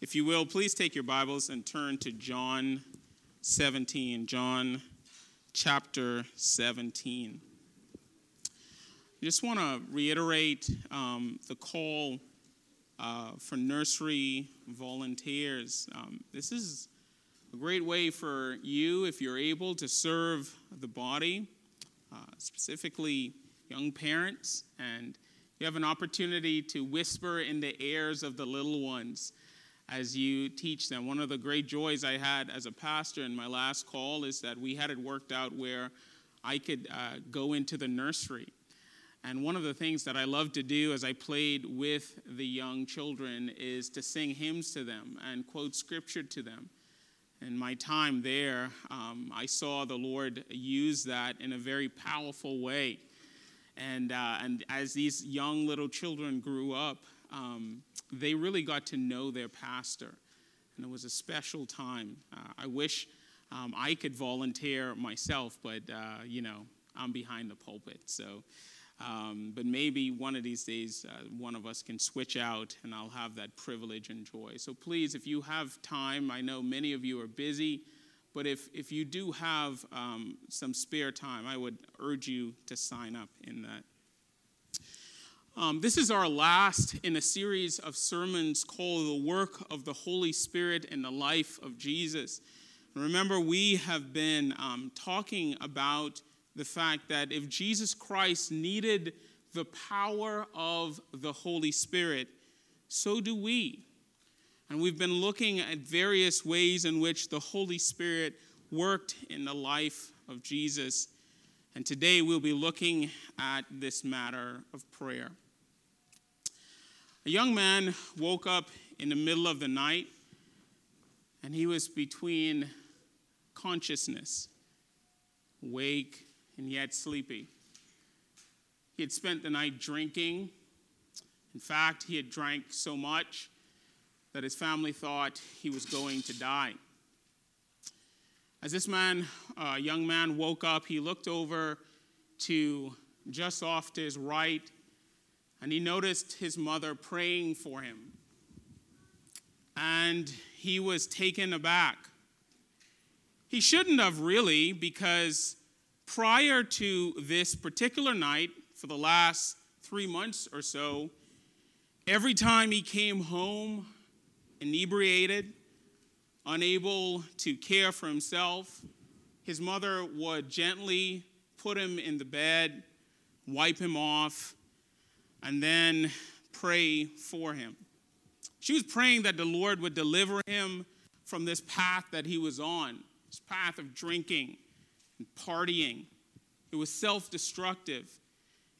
If you will, please take your Bibles and turn to John 17. John chapter 17. I just want to reiterate um, the call uh, for nursery volunteers. Um, this is a great way for you, if you're able, to serve the body, uh, specifically young parents, and you have an opportunity to whisper in the ears of the little ones as you teach them. One of the great joys I had as a pastor in my last call is that we had it worked out where I could uh, go into the nursery. And one of the things that I loved to do as I played with the young children is to sing hymns to them and quote scripture to them. In my time there, um, I saw the Lord use that in a very powerful way. And, uh, and as these young little children grew up, um, they really got to know their pastor. And it was a special time. Uh, I wish um, I could volunteer myself, but, uh, you know, I'm behind the pulpit. So, um, but maybe one of these days, uh, one of us can switch out and I'll have that privilege and joy. So please, if you have time, I know many of you are busy, but if, if you do have um, some spare time, I would urge you to sign up in that. Um, this is our last in a series of sermons called The Work of the Holy Spirit in the Life of Jesus. Remember, we have been um, talking about the fact that if Jesus Christ needed the power of the Holy Spirit, so do we. And we've been looking at various ways in which the Holy Spirit worked in the life of Jesus. And today we'll be looking at this matter of prayer. A young man woke up in the middle of the night and he was between consciousness, awake, and yet sleepy. He had spent the night drinking. In fact, he had drank so much that his family thought he was going to die. As this man, uh, young man, woke up, he looked over to just off to his right, and he noticed his mother praying for him. And he was taken aback. He shouldn't have really, because prior to this particular night, for the last three months or so, every time he came home inebriated, unable to care for himself, his mother would gently put him in the bed, wipe him off, and then pray for him. She was praying that the Lord would deliver him from this path that he was on, this path of drinking and partying. It was self destructive.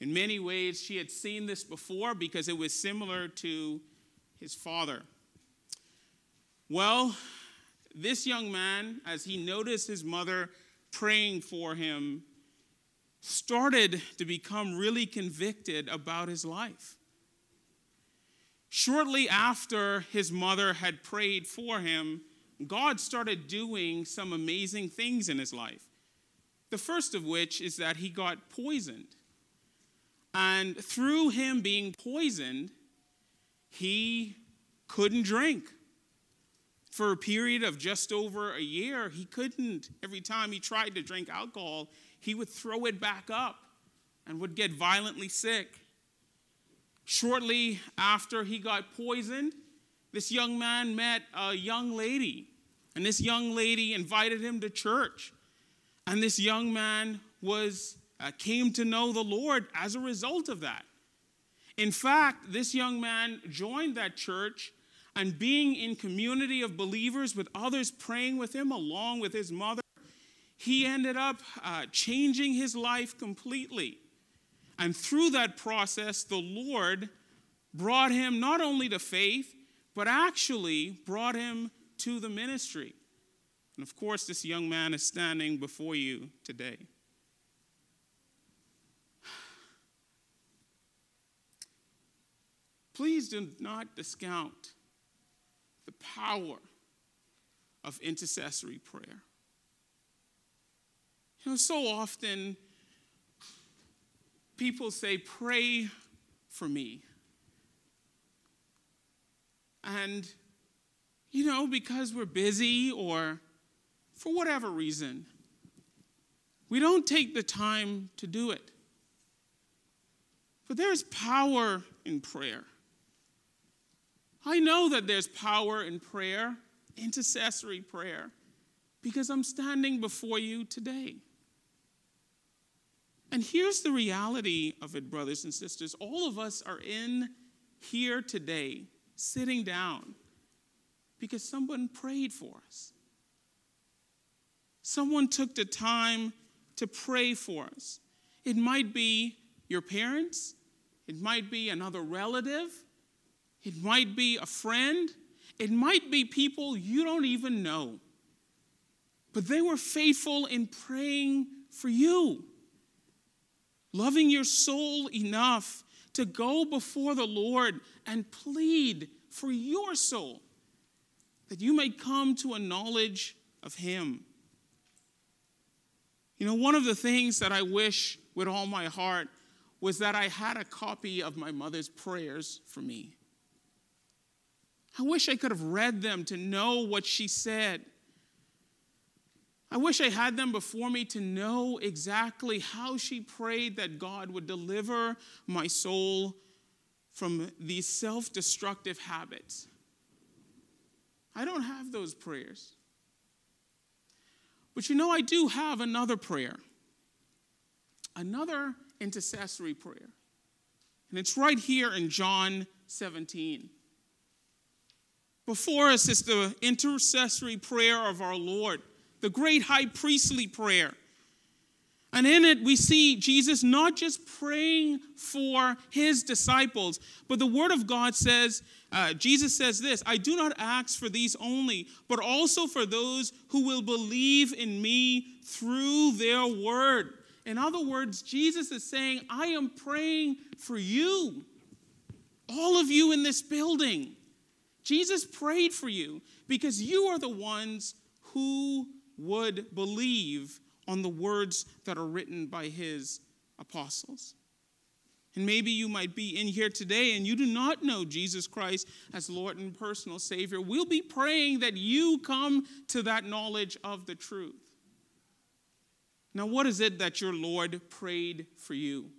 In many ways, she had seen this before because it was similar to his father. Well, this young man, as he noticed his mother praying for him, started to become really convicted about his life. Shortly after his mother had prayed for him, God started doing some amazing things in his life. The first of which is that he got poisoned. And through him being poisoned, he couldn't drink for a period of just over a year, he couldn't. Every time he tried to drink alcohol, he would throw it back up and would get violently sick. Shortly after he got poisoned, this young man met a young lady, and this young lady invited him to church. And this young man was uh, came to know the Lord as a result of that. In fact, this young man joined that church and being in community of believers with others praying with him along with his mother, he ended up uh, changing his life completely. And through that process, the Lord brought him not only to faith, but actually brought him to the ministry. And of course, this young man is standing before you today. Please do not discount the power of intercessory prayer. You know, so often people say, Pray for me. And you know, because we're busy or for whatever reason, we don't take the time to do it. But there's power in prayer. I know that there's power in prayer, intercessory prayer, because I'm standing before you today. And here's the reality of it, brothers and sisters. All of us are in here today, sitting down, because someone prayed for us. Someone took the time to pray for us. It might be your parents, it might be another relative, it might be a friend, it might be people you don't even know. But they were faithful in praying for you, loving your soul enough to go before the Lord and plead for your soul that you may come to a knowledge of Him. You know, one of the things that I wish with all my heart was that I had a copy of my mother's prayers for me. I wish I could have read them to know what she said. I wish I had them before me to know exactly how she prayed that God would deliver my soul from these self destructive habits. I don't have those prayers. But you know, I do have another prayer, another intercessory prayer. And it's right here in John 17. Before us is the intercessory prayer of our Lord, the great high priestly prayer. And in it, we see Jesus not just praying for his disciples, but the Word of God says, uh, Jesus says this I do not ask for these only, but also for those who will believe in me through their word. In other words, Jesus is saying, I am praying for you, all of you in this building. Jesus prayed for you because you are the ones who would believe on the words that are written by his apostles. And maybe you might be in here today and you do not know Jesus Christ as Lord and personal Savior. We'll be praying that you come to that knowledge of the truth. Now, what is it that your Lord prayed for you?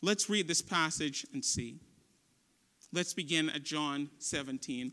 Let's read this passage and see. Let's begin at John 17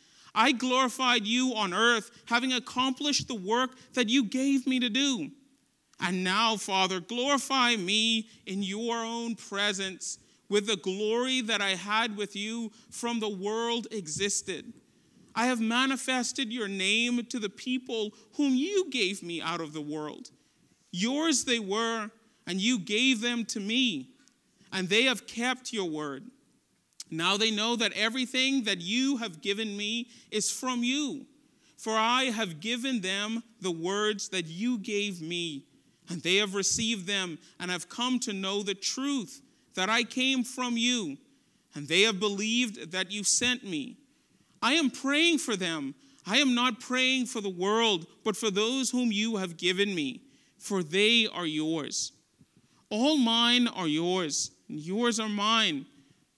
I glorified you on earth, having accomplished the work that you gave me to do. And now, Father, glorify me in your own presence with the glory that I had with you from the world existed. I have manifested your name to the people whom you gave me out of the world. Yours they were, and you gave them to me, and they have kept your word. Now they know that everything that you have given me is from you. For I have given them the words that you gave me, and they have received them and have come to know the truth that I came from you, and they have believed that you sent me. I am praying for them. I am not praying for the world, but for those whom you have given me, for they are yours. All mine are yours, and yours are mine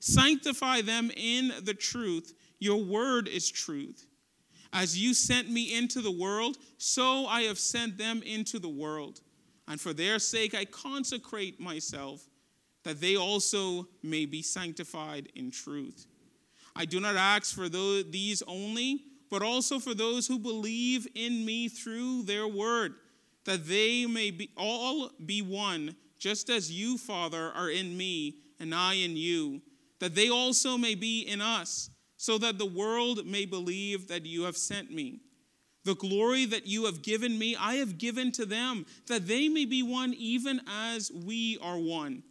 Sanctify them in the truth. Your word is truth. As you sent me into the world, so I have sent them into the world. And for their sake I consecrate myself, that they also may be sanctified in truth. I do not ask for these only but also for those who believe in me through their word, that they may be all be one, just as you, Father, are in me and I in you, that they also may be in us, so that the world may believe that you have sent me. The glory that you have given me, I have given to them, that they may be one even as we are one.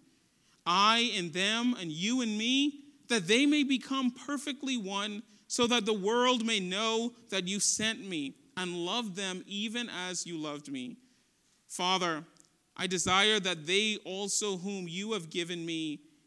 I in them and you in me, that they may become perfectly one so that the world may know that you sent me and loved them even as you loved me. Father, I desire that they also, whom you have given me,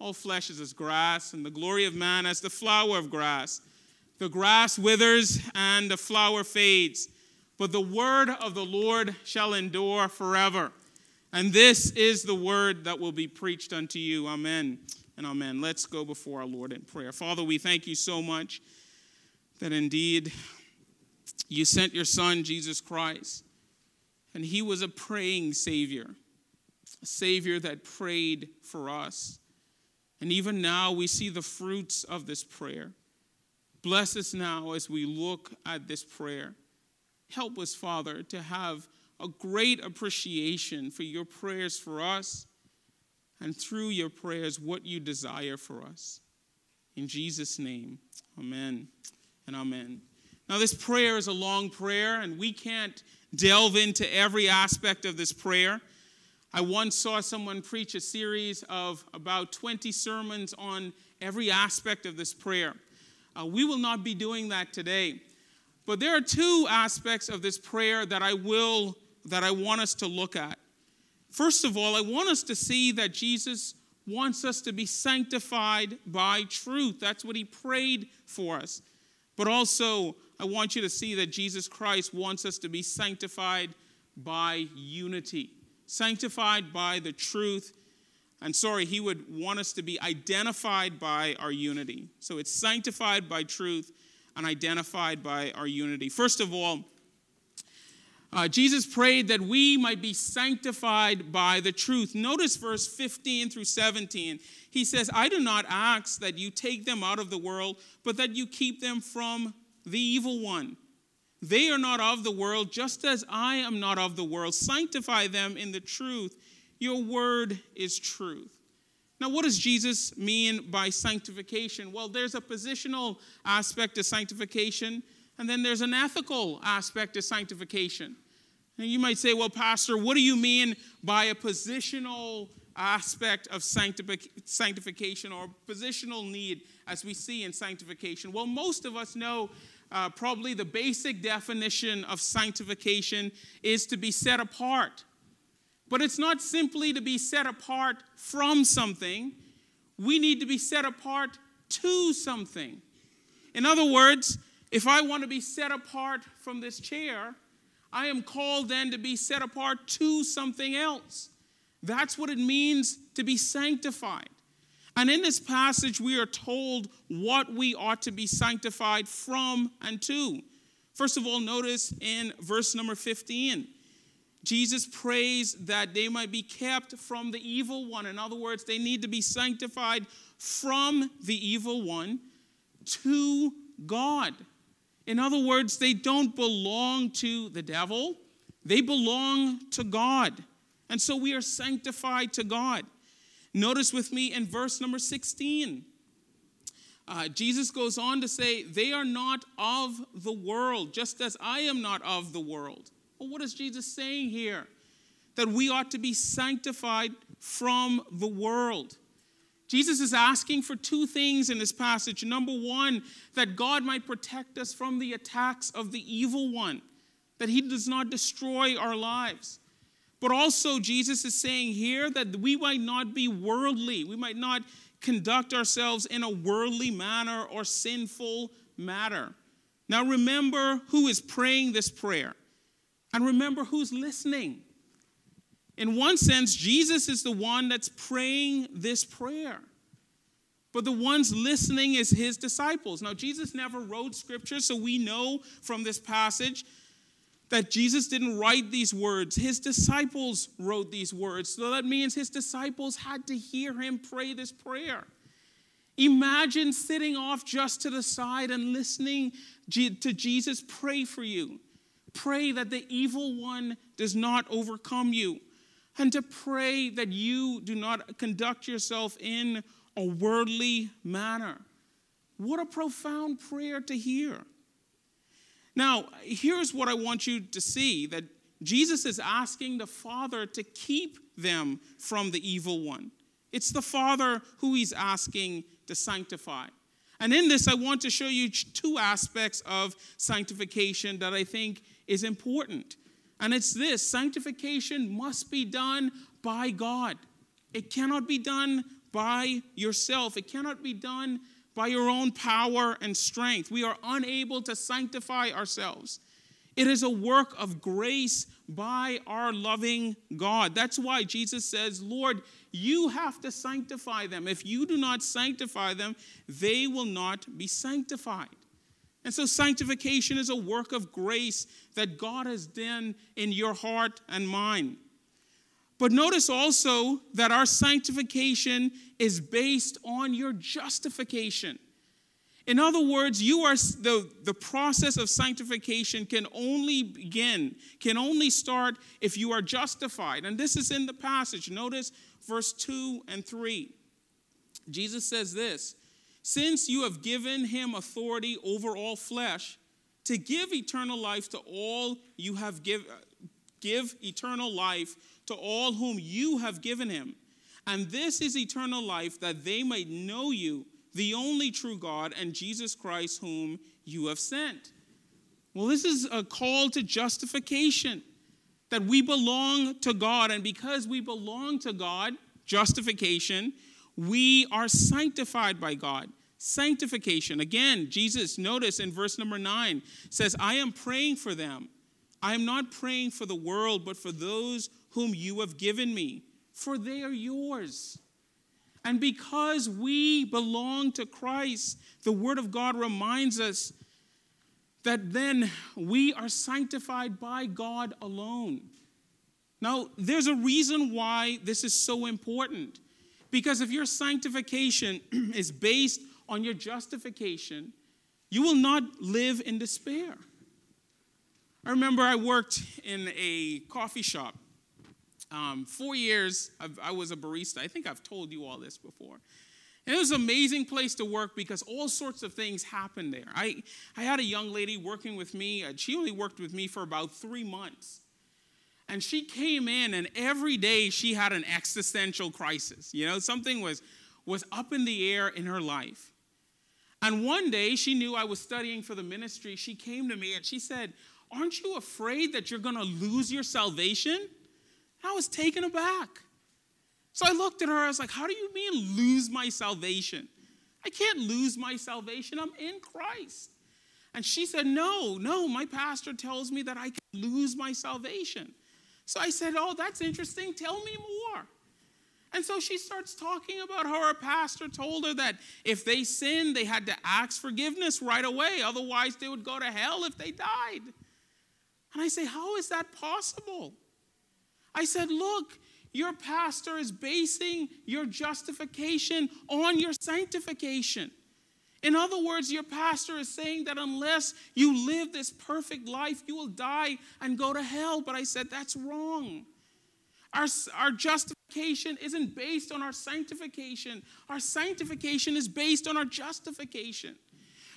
All flesh is as grass, and the glory of man as the flower of grass. The grass withers and the flower fades, but the word of the Lord shall endure forever. And this is the word that will be preached unto you. Amen and amen. Let's go before our Lord in prayer. Father, we thank you so much that indeed you sent your son, Jesus Christ, and he was a praying Savior, a Savior that prayed for us. And even now, we see the fruits of this prayer. Bless us now as we look at this prayer. Help us, Father, to have a great appreciation for your prayers for us and through your prayers, what you desire for us. In Jesus' name, amen and amen. Now, this prayer is a long prayer, and we can't delve into every aspect of this prayer. I once saw someone preach a series of about 20 sermons on every aspect of this prayer. Uh, we will not be doing that today. But there are two aspects of this prayer that I will that I want us to look at. First of all, I want us to see that Jesus wants us to be sanctified by truth. That's what he prayed for us. But also, I want you to see that Jesus Christ wants us to be sanctified by unity, sanctified by the truth. And sorry, he would want us to be identified by our unity. So it's sanctified by truth and identified by our unity. First of all, uh, Jesus prayed that we might be sanctified by the truth. Notice verse 15 through 17. He says, I do not ask that you take them out of the world, but that you keep them from the evil one. They are not of the world, just as I am not of the world. Sanctify them in the truth. Your word is truth. Now, what does Jesus mean by sanctification? Well, there's a positional aspect of sanctification, and then there's an ethical aspect of sanctification. And you might say, well, Pastor, what do you mean by a positional aspect of sanctification or positional need as we see in sanctification? Well, most of us know uh, probably the basic definition of sanctification is to be set apart. But it's not simply to be set apart from something, we need to be set apart to something. In other words, if I want to be set apart from this chair, I am called then to be set apart to something else. That's what it means to be sanctified. And in this passage, we are told what we ought to be sanctified from and to. First of all, notice in verse number 15, Jesus prays that they might be kept from the evil one. In other words, they need to be sanctified from the evil one to God. In other words, they don't belong to the devil, they belong to God. And so we are sanctified to God. Notice with me in verse number 16. Uh, Jesus goes on to say, They are not of the world, just as I am not of the world. Well, what is Jesus saying here? That we ought to be sanctified from the world. Jesus is asking for two things in this passage. Number one, that God might protect us from the attacks of the evil one, that he does not destroy our lives. But also, Jesus is saying here that we might not be worldly, we might not conduct ourselves in a worldly manner or sinful manner. Now, remember who is praying this prayer, and remember who's listening. In one sense, Jesus is the one that's praying this prayer. But the ones listening is his disciples. Now, Jesus never wrote scripture, so we know from this passage that Jesus didn't write these words. His disciples wrote these words. So that means his disciples had to hear him pray this prayer. Imagine sitting off just to the side and listening to Jesus pray for you. Pray that the evil one does not overcome you and to pray that you do not conduct yourself in a worldly manner. What a profound prayer to hear. Now, here's what I want you to see that Jesus is asking the Father to keep them from the evil one. It's the Father who he's asking to sanctify. And in this, I want to show you two aspects of sanctification that I think is important. And it's this sanctification must be done by God. It cannot be done by yourself, it cannot be done by your own power and strength. We are unable to sanctify ourselves. It is a work of grace by our loving God. That's why Jesus says, Lord, you have to sanctify them. If you do not sanctify them, they will not be sanctified. And so, sanctification is a work of grace that God has done in your heart and mind. But notice also that our sanctification is based on your justification. In other words, you are the, the process of sanctification can only begin, can only start if you are justified. And this is in the passage. Notice verse 2 and 3. Jesus says this since you have given him authority over all flesh to give eternal life to all you have give, give eternal life to all whom you have given him. And this is eternal life that they might know you, the only true God, and Jesus Christ, whom you have sent. Well, this is a call to justification that we belong to God. And because we belong to God, justification, we are sanctified by God. Sanctification. Again, Jesus, notice in verse number nine, says, I am praying for them. I am not praying for the world, but for those whom you have given me, for they are yours. And because we belong to Christ, the Word of God reminds us that then we are sanctified by God alone. Now, there's a reason why this is so important. Because if your sanctification is based on your justification, you will not live in despair. I remember I worked in a coffee shop. Um, four years, I've, i was a barista. I think I've told you all this before. And it was an amazing place to work because all sorts of things happened there. I, I had a young lady working with me. Uh, she only worked with me for about three months. And she came in, and every day she had an existential crisis. You know, something was, was up in the air in her life. And one day she knew I was studying for the ministry. She came to me and she said, Aren't you afraid that you're going to lose your salvation? I was taken aback. So I looked at her, I was like, How do you mean lose my salvation? I can't lose my salvation, I'm in Christ. And she said, No, no, my pastor tells me that I can lose my salvation. So I said, Oh, that's interesting. Tell me more. And so she starts talking about how her pastor told her that if they sinned, they had to ask forgiveness right away. Otherwise, they would go to hell if they died. And I say, How is that possible? I said, Look, your pastor is basing your justification on your sanctification. In other words, your pastor is saying that unless you live this perfect life, you will die and go to hell. But I said, that's wrong. Our, our justification isn't based on our sanctification, our sanctification is based on our justification.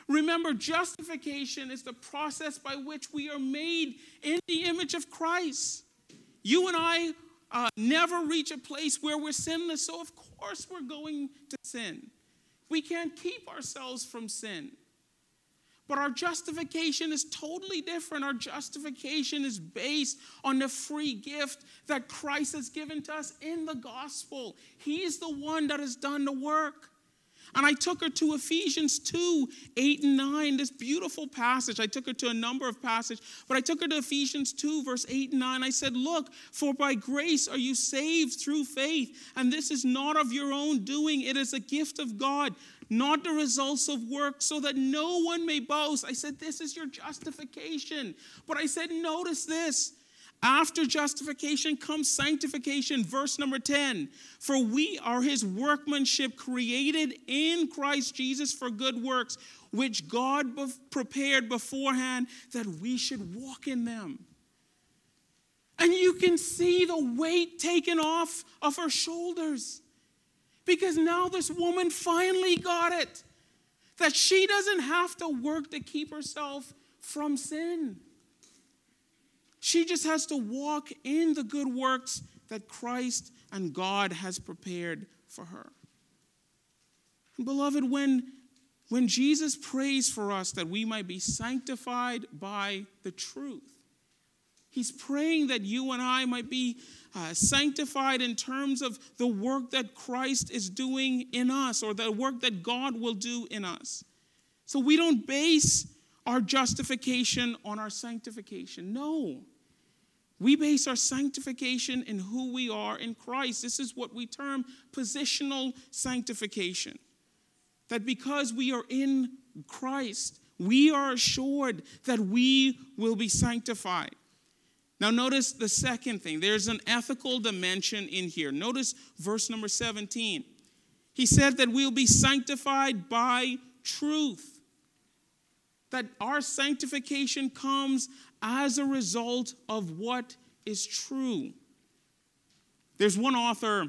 Remember, justification is the process by which we are made in the image of Christ. You and I uh, never reach a place where we're sinless, so of course we're going to sin. We can't keep ourselves from sin. But our justification is totally different. Our justification is based on the free gift that Christ has given to us in the gospel. He is the one that has done the work. And I took her to Ephesians 2 8 and 9, this beautiful passage. I took her to a number of passages, but I took her to Ephesians 2, verse 8 and 9. I said, Look, for by grace are you saved through faith, and this is not of your own doing, it is a gift of God, not the results of work, so that no one may boast. I said, This is your justification. But I said, Notice this. After justification comes sanctification, verse number 10. For we are his workmanship created in Christ Jesus for good works, which God prepared beforehand that we should walk in them. And you can see the weight taken off of her shoulders because now this woman finally got it that she doesn't have to work to keep herself from sin. She just has to walk in the good works that Christ and God has prepared for her. Beloved, when, when Jesus prays for us that we might be sanctified by the truth, He's praying that you and I might be uh, sanctified in terms of the work that Christ is doing in us or the work that God will do in us. So we don't base our justification on our sanctification. No. We base our sanctification in who we are in Christ. This is what we term positional sanctification. That because we are in Christ, we are assured that we will be sanctified. Now, notice the second thing there's an ethical dimension in here. Notice verse number 17. He said that we'll be sanctified by truth. That our sanctification comes as a result of what is true. There's one author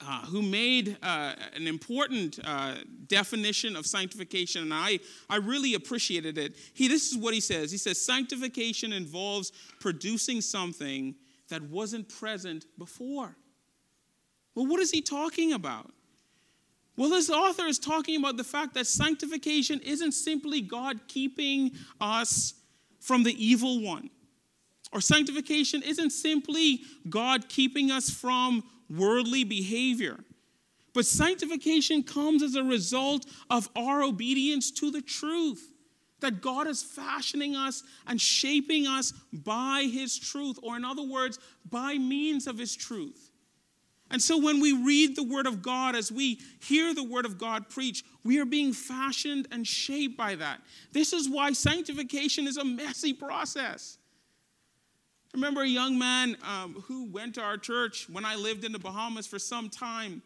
uh, who made uh, an important uh, definition of sanctification, and I, I really appreciated it. He, this is what he says He says, Sanctification involves producing something that wasn't present before. Well, what is he talking about? Well, this author is talking about the fact that sanctification isn't simply God keeping us from the evil one. Or sanctification isn't simply God keeping us from worldly behavior. But sanctification comes as a result of our obedience to the truth. That God is fashioning us and shaping us by His truth, or in other words, by means of His truth. And so when we read the Word of God, as we hear the Word of God preached, we are being fashioned and shaped by that. This is why sanctification is a messy process. I remember a young man um, who went to our church when I lived in the Bahamas for some time.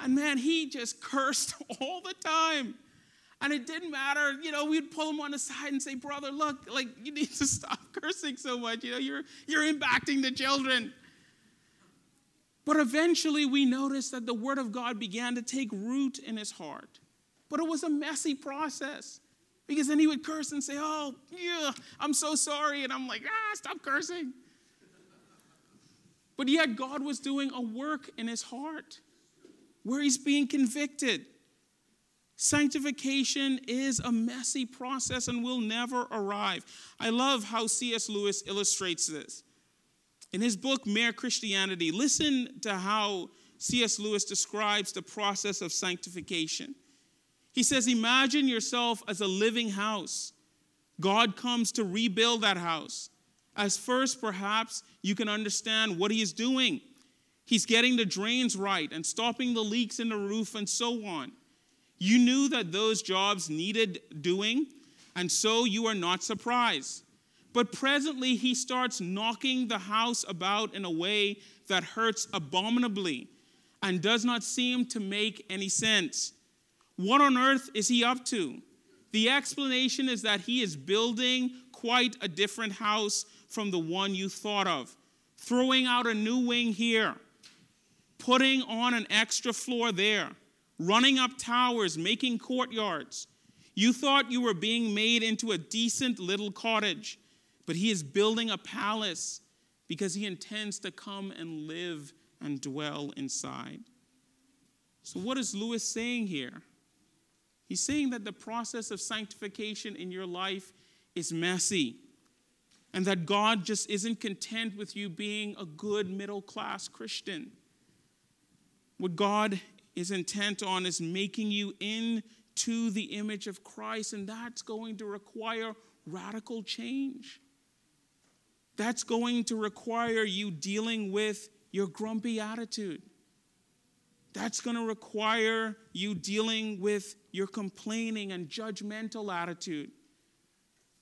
And man, he just cursed all the time. And it didn't matter, you know, we'd pull him on the side and say, brother, look, like you need to stop cursing so much. You know, you're you're impacting the children. But eventually we noticed that the Word of God began to take root in his heart. But it was a messy process. Because then he would curse and say, Oh, yeah, I'm so sorry. And I'm like, Ah, stop cursing. But yet God was doing a work in his heart where he's being convicted. Sanctification is a messy process and will never arrive. I love how C.S. Lewis illustrates this. In his book, Mere Christianity, listen to how C.S. Lewis describes the process of sanctification. He says, Imagine yourself as a living house. God comes to rebuild that house. As first, perhaps, you can understand what he is doing. He's getting the drains right and stopping the leaks in the roof and so on. You knew that those jobs needed doing, and so you are not surprised. But presently, he starts knocking the house about in a way that hurts abominably and does not seem to make any sense. What on earth is he up to? The explanation is that he is building quite a different house from the one you thought of, throwing out a new wing here, putting on an extra floor there, running up towers, making courtyards. You thought you were being made into a decent little cottage but he is building a palace because he intends to come and live and dwell inside. So, what is Lewis saying here? He's saying that the process of sanctification in your life is messy, and that God just isn't content with you being a good middle class Christian. What God is intent on is making you into the image of Christ, and that's going to require radical change. That's going to require you dealing with your grumpy attitude. That's going to require you dealing with your complaining and judgmental attitude.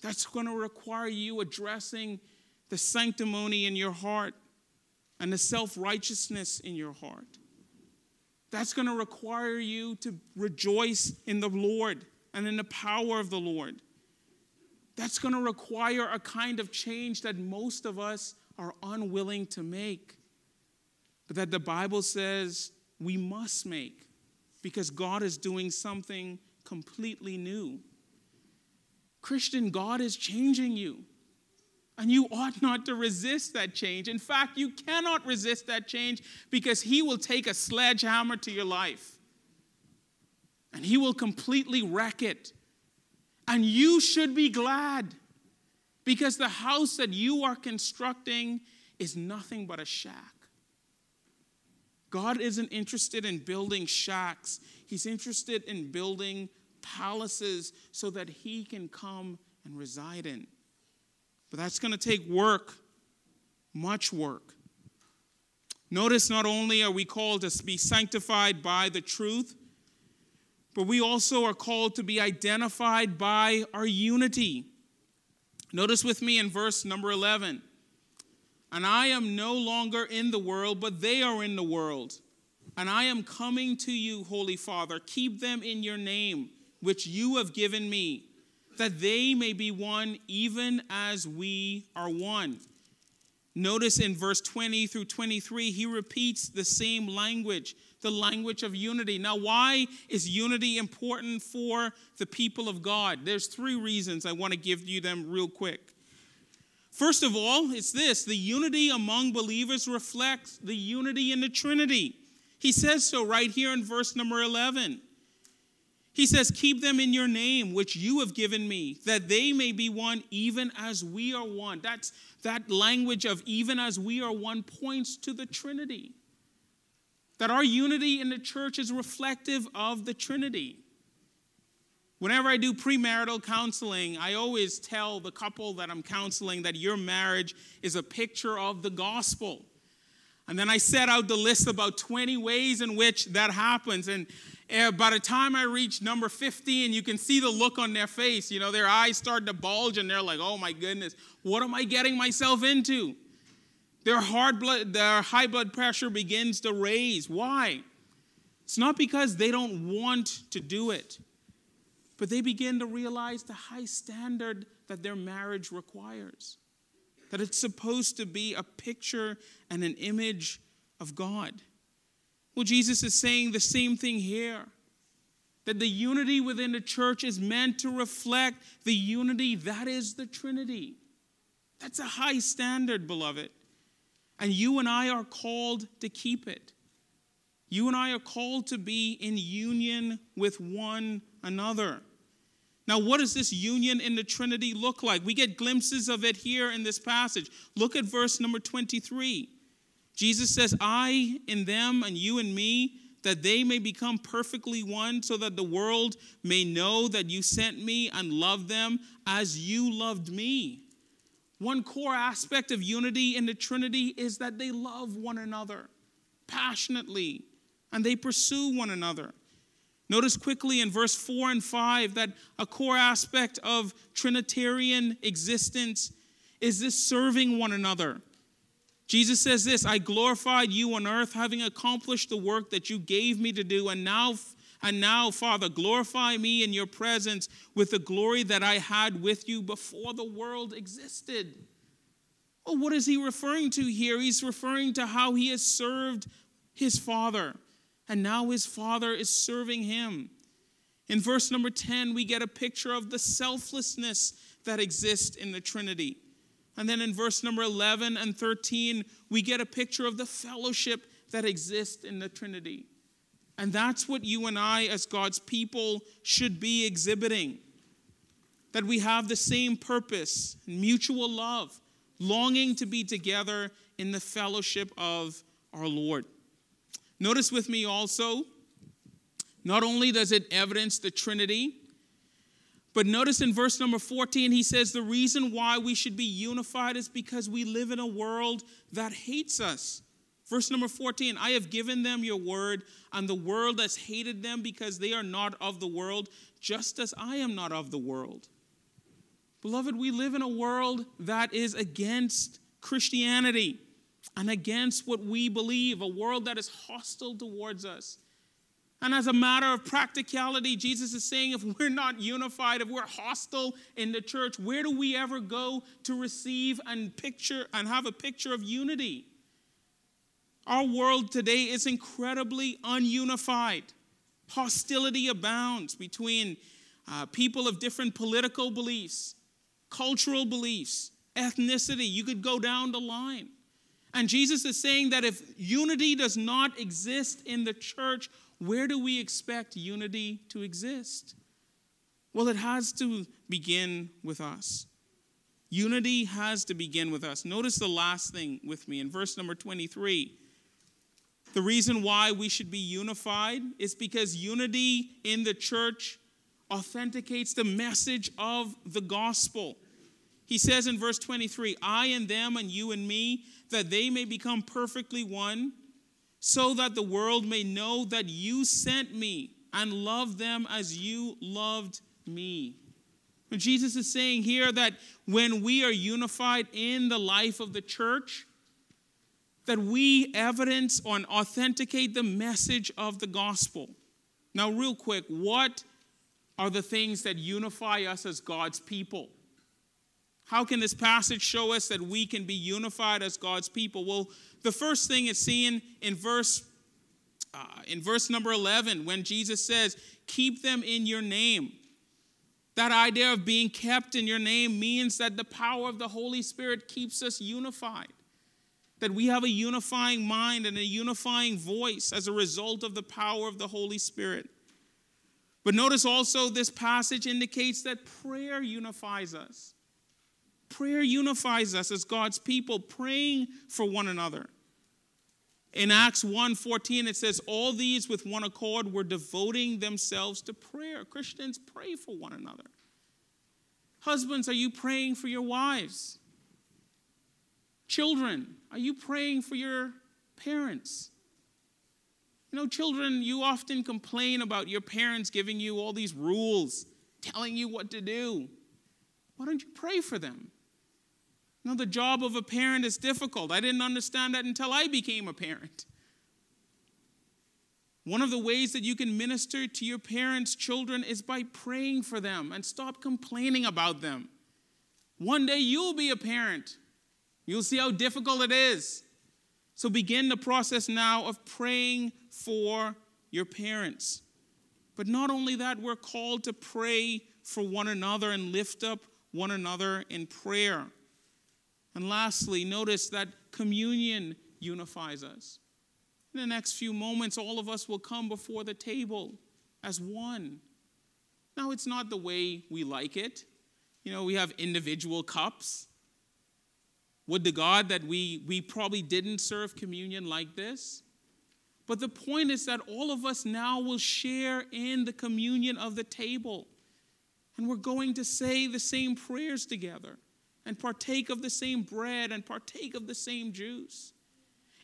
That's going to require you addressing the sanctimony in your heart and the self righteousness in your heart. That's going to require you to rejoice in the Lord and in the power of the Lord. That's going to require a kind of change that most of us are unwilling to make, but that the Bible says we must make because God is doing something completely new. Christian, God is changing you. And you ought not to resist that change. In fact, you cannot resist that change because He will take a sledgehammer to your life and He will completely wreck it. And you should be glad because the house that you are constructing is nothing but a shack. God isn't interested in building shacks, He's interested in building palaces so that He can come and reside in. But that's going to take work, much work. Notice not only are we called to be sanctified by the truth, but we also are called to be identified by our unity. Notice with me in verse number 11. And I am no longer in the world, but they are in the world. And I am coming to you, Holy Father. Keep them in your name, which you have given me, that they may be one, even as we are one. Notice in verse 20 through 23, he repeats the same language, the language of unity. Now, why is unity important for the people of God? There's three reasons I want to give you them real quick. First of all, it's this the unity among believers reflects the unity in the Trinity. He says so right here in verse number 11. He says, Keep them in your name, which you have given me, that they may be one, even as we are one. That's that language of even as we are one points to the Trinity. That our unity in the church is reflective of the Trinity. Whenever I do premarital counseling, I always tell the couple that I'm counseling that your marriage is a picture of the gospel. And then I set out the list about 20 ways in which that happens. And uh, by the time I reach number 15, you can see the look on their face. You know, their eyes start to bulge and they're like, oh my goodness, what am I getting myself into? Their, blood, their high blood pressure begins to raise. Why? It's not because they don't want to do it. But they begin to realize the high standard that their marriage requires. That it's supposed to be a picture and an image of God. Well, Jesus is saying the same thing here. That the unity within the church is meant to reflect the unity that is the Trinity. That's a high standard, beloved. And you and I are called to keep it. You and I are called to be in union with one another. Now, what does this union in the Trinity look like? We get glimpses of it here in this passage. Look at verse number 23. Jesus says, I in them and you in me, that they may become perfectly one, so that the world may know that you sent me and loved them as you loved me. One core aspect of unity in the Trinity is that they love one another passionately and they pursue one another. Notice quickly in verse 4 and 5 that a core aspect of Trinitarian existence is this serving one another. Jesus says this I glorified you on earth, having accomplished the work that you gave me to do, and now, and now, Father, glorify me in your presence with the glory that I had with you before the world existed. Well, what is he referring to here? He's referring to how he has served his Father and now his father is serving him. In verse number 10, we get a picture of the selflessness that exists in the Trinity. And then in verse number 11 and 13, we get a picture of the fellowship that exists in the Trinity. And that's what you and I, as God's people, should be exhibiting. That we have the same purpose, mutual love, longing to be together in the fellowship of our Lord. Notice with me also, not only does it evidence the Trinity, but notice in verse number 14, he says the reason why we should be unified is because we live in a world that hates us. Verse number 14 I have given them your word, and the world has hated them because they are not of the world, just as I am not of the world. Beloved, we live in a world that is against Christianity and against what we believe, a world that is hostile towards us. And as a matter of practicality, Jesus is saying if we're not unified, if we're hostile in the church, where do we ever go to receive and picture and have a picture of unity? Our world today is incredibly ununified. Hostility abounds between uh, people of different political beliefs, cultural beliefs, ethnicity. You could go down the line. And Jesus is saying that if unity does not exist in the church, where do we expect unity to exist? Well, it has to begin with us. Unity has to begin with us. Notice the last thing with me in verse number 23. The reason why we should be unified is because unity in the church authenticates the message of the gospel. He says in verse 23 I and them and you and me, that they may become perfectly one, so that the world may know that you sent me and love them as you loved me. Jesus is saying here that when we are unified in the life of the church, that we evidence or authenticate the message of the gospel. Now, real quick, what are the things that unify us as God's people? How can this passage show us that we can be unified as God's people? Well, the first thing is seen in verse uh, in verse number 11 when Jesus says, "Keep them in your name." That idea of being kept in your name means that the power of the Holy Spirit keeps us unified that we have a unifying mind and a unifying voice as a result of the power of the Holy Spirit. But notice also, this passage indicates that prayer unifies us. Prayer unifies us as God's people, praying for one another. In Acts 1:14 it says all these with one accord were devoting themselves to prayer. Christians pray for one another. Husbands, are you praying for your wives? Children, are you praying for your parents? You know, children, you often complain about your parents giving you all these rules, telling you what to do. Why don't you pray for them? You know, the job of a parent is difficult. I didn't understand that until I became a parent. One of the ways that you can minister to your parents' children is by praying for them and stop complaining about them. One day you'll be a parent You'll see how difficult it is. So begin the process now of praying for your parents. But not only that, we're called to pray for one another and lift up one another in prayer. And lastly, notice that communion unifies us. In the next few moments, all of us will come before the table as one. Now, it's not the way we like it. You know, we have individual cups. Would to God that we, we probably didn't serve communion like this. But the point is that all of us now will share in the communion of the table. And we're going to say the same prayers together and partake of the same bread and partake of the same juice.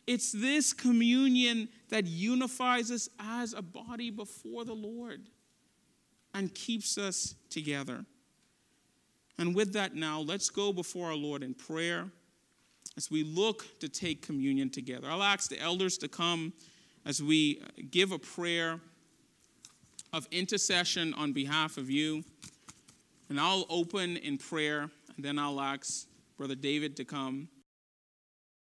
It's this communion that unifies us as a body before the Lord and keeps us together. And with that, now, let's go before our Lord in prayer as we look to take communion together. I'll ask the elders to come as we give a prayer of intercession on behalf of you. And I'll open in prayer, and then I'll ask Brother David to come.